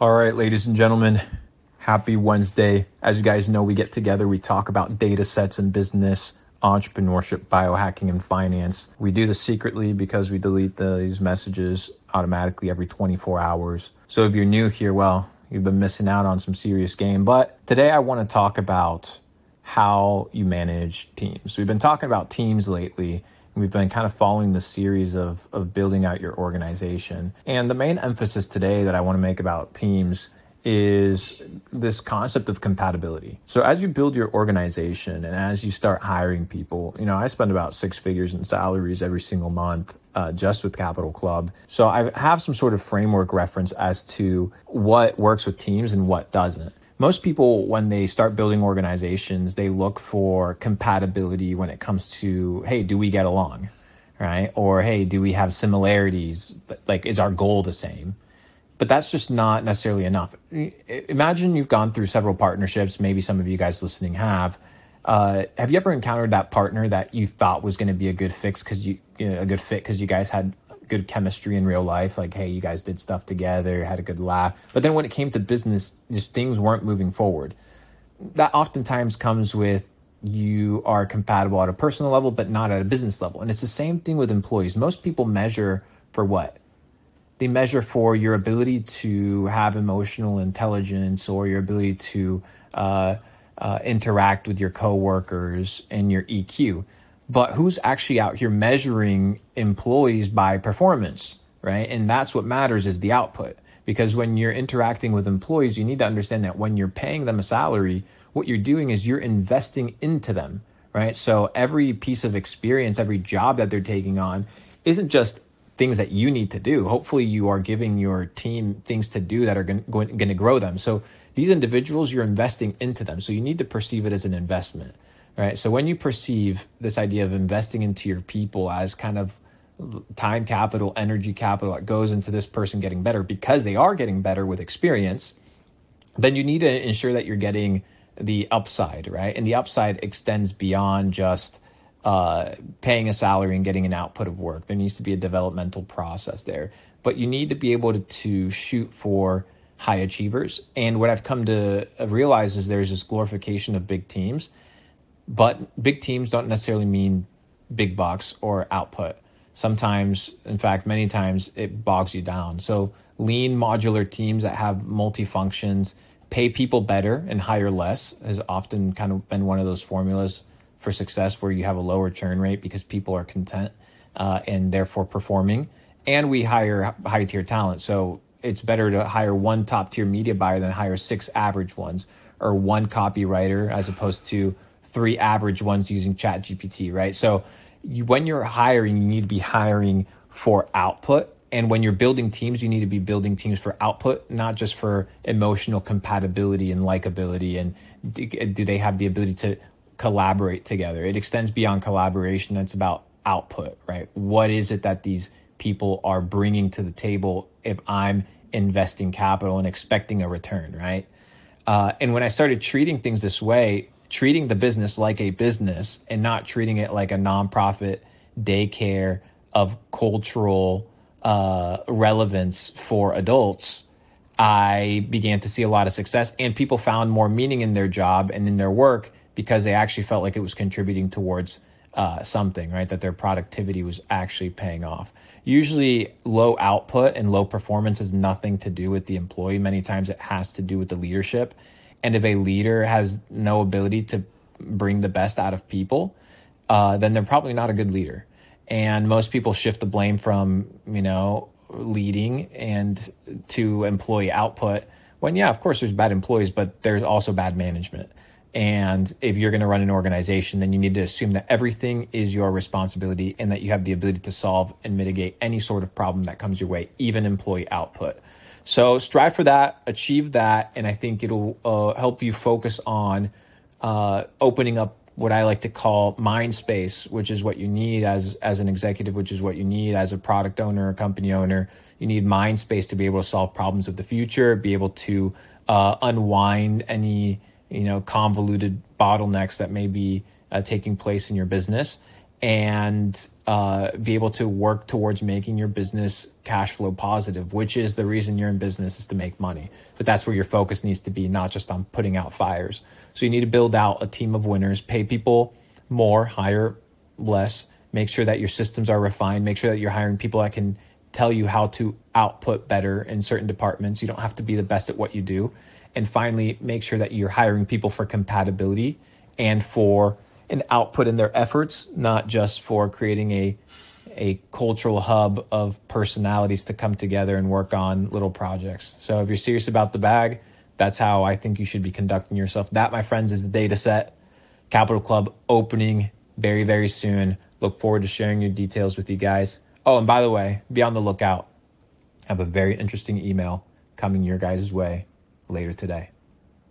All right, ladies and gentlemen, happy Wednesday. As you guys know, we get together, we talk about data sets in business, entrepreneurship, biohacking, and finance. We do this secretly because we delete these messages automatically every 24 hours. So if you're new here, well, you've been missing out on some serious game. But today I want to talk about how you manage teams. We've been talking about teams lately We've been kind of following the series of, of building out your organization. And the main emphasis today that I want to make about teams is this concept of compatibility. So as you build your organization and as you start hiring people, you know, I spend about six figures in salaries every single month uh, just with Capital Club. So I have some sort of framework reference as to what works with teams and what doesn't most people when they start building organizations they look for compatibility when it comes to hey do we get along right? Or hey do we have similarities? Like is our goal the same? But that's just not necessarily enough. Imagine you've gone through several partnerships. Maybe some of you guys listening have. Uh, have you ever encountered that partner that you thought was going to be a good fix because you, you know, a good fit because you guys had good chemistry in real life. Like, hey, you guys did stuff together, had a good laugh. But then when it came to business, just things weren't moving forward. That oftentimes comes with you are compatible at a personal level, but not at a business level. And it's the same thing with employees. Most people measure for what? They measure for your ability to have emotional intelligence or your ability to uh, uh, interact with your coworkers and your EQ but who's actually out here measuring employees by performance, right? And that's what matters is the output. Because when you're interacting with employees, you need to understand that when you're paying them a salary, what you're doing is you're investing into them, right? So every piece of experience, every job that they're taking on isn't just things that you need to do. Hopefully, you are giving your team things to do that are going, to grow them. So these individuals, you're investing into them. So you need to perceive it as an investment right? So when you perceive this idea of investing into your people as kind of time capital, energy capital that goes into this person getting better because they are getting better with experience, then you need to ensure that you're getting the upside, right? And the upside extends beyond just uh, paying a salary and getting an output of work. There needs to be a developmental process there. But you need to be able to, to shoot for high achievers. And what I've come to realize is there's this glorification of big teams but big teams don't necessarily mean big bucks or output. Sometimes, in fact, many times it bogs you down. So, lean modular teams that have multi functions, pay people better and hire less has often kind of been one of those formulas for success where you have a lower churn rate because people are content uh, and therefore performing. And we hire high tier talent. So, it's better to hire one top tier media buyer than hire six average ones or one copywriter as opposed to three average ones using chat gpt right? So you, when you're hiring you need to be hiring for output. And when you're building teams you need to be building teams for output not just for emotional compatibility and likability. And do, do they have the ability to collaborate together? It extends beyond collaboration. It's about output right? What is it that these people are bringing to the table if i'm investing capital and expecting a return right? Uh, and when i started treating things this way treating the business like a business and not treating it like a nonprofit daycare of cultural uh, relevance for adults, I began to see a lot of success and people found more meaning in their job and in their work because they actually felt like it was contributing towards uh, something, right? That their productivity was actually paying off. Usually, low output and low performance has nothing to do with the employee. Many times, it has to do with the leadership and if a leader has no ability to bring the best out of people, uh, then they're probably not a good leader. And most people shift the blame from, you know, leading and to employee output when, yeah, of course, there's bad employees, but there's also bad management. And if you're going to run an organization, then you need to assume that everything is your responsibility and that you have the ability to solve and mitigate any sort of problem that comes your way, even employee output. So strive for that, achieve that, and I think it'll uh, help you focus on uh, opening up what I like to call mind space, which is what you need as as an executive, which is what you need as a product owner, a company owner. You need mind space to be able to solve problems of the future, be able to uh, unwind any you know convoluted bottlenecks that may be uh, taking place in your business and uh, be able to work towards making your business cash flow positive, which is the reason you're in business is to make money. But that's where your focus needs to be, not just on putting out fires. So you need to build out a team of winners, pay people more, hire less, make sure that your systems are refined, make sure that you're hiring people that can tell you how to output better in certain departments. You don't have to be the best at what you do. And finally, make sure that you're hiring people for compatibility and for an output in their efforts, not just for creating a a cultural hub of personalities to come together and work on little projects. So if you're serious about the bag, that's how I think you should be conducting yourself. That, my friends, is the data set. Capital Club opening very, very soon. Look forward to sharing your details with you guys. Oh, and by the way, be on the lookout. I have a very interesting email coming your guys' way later today.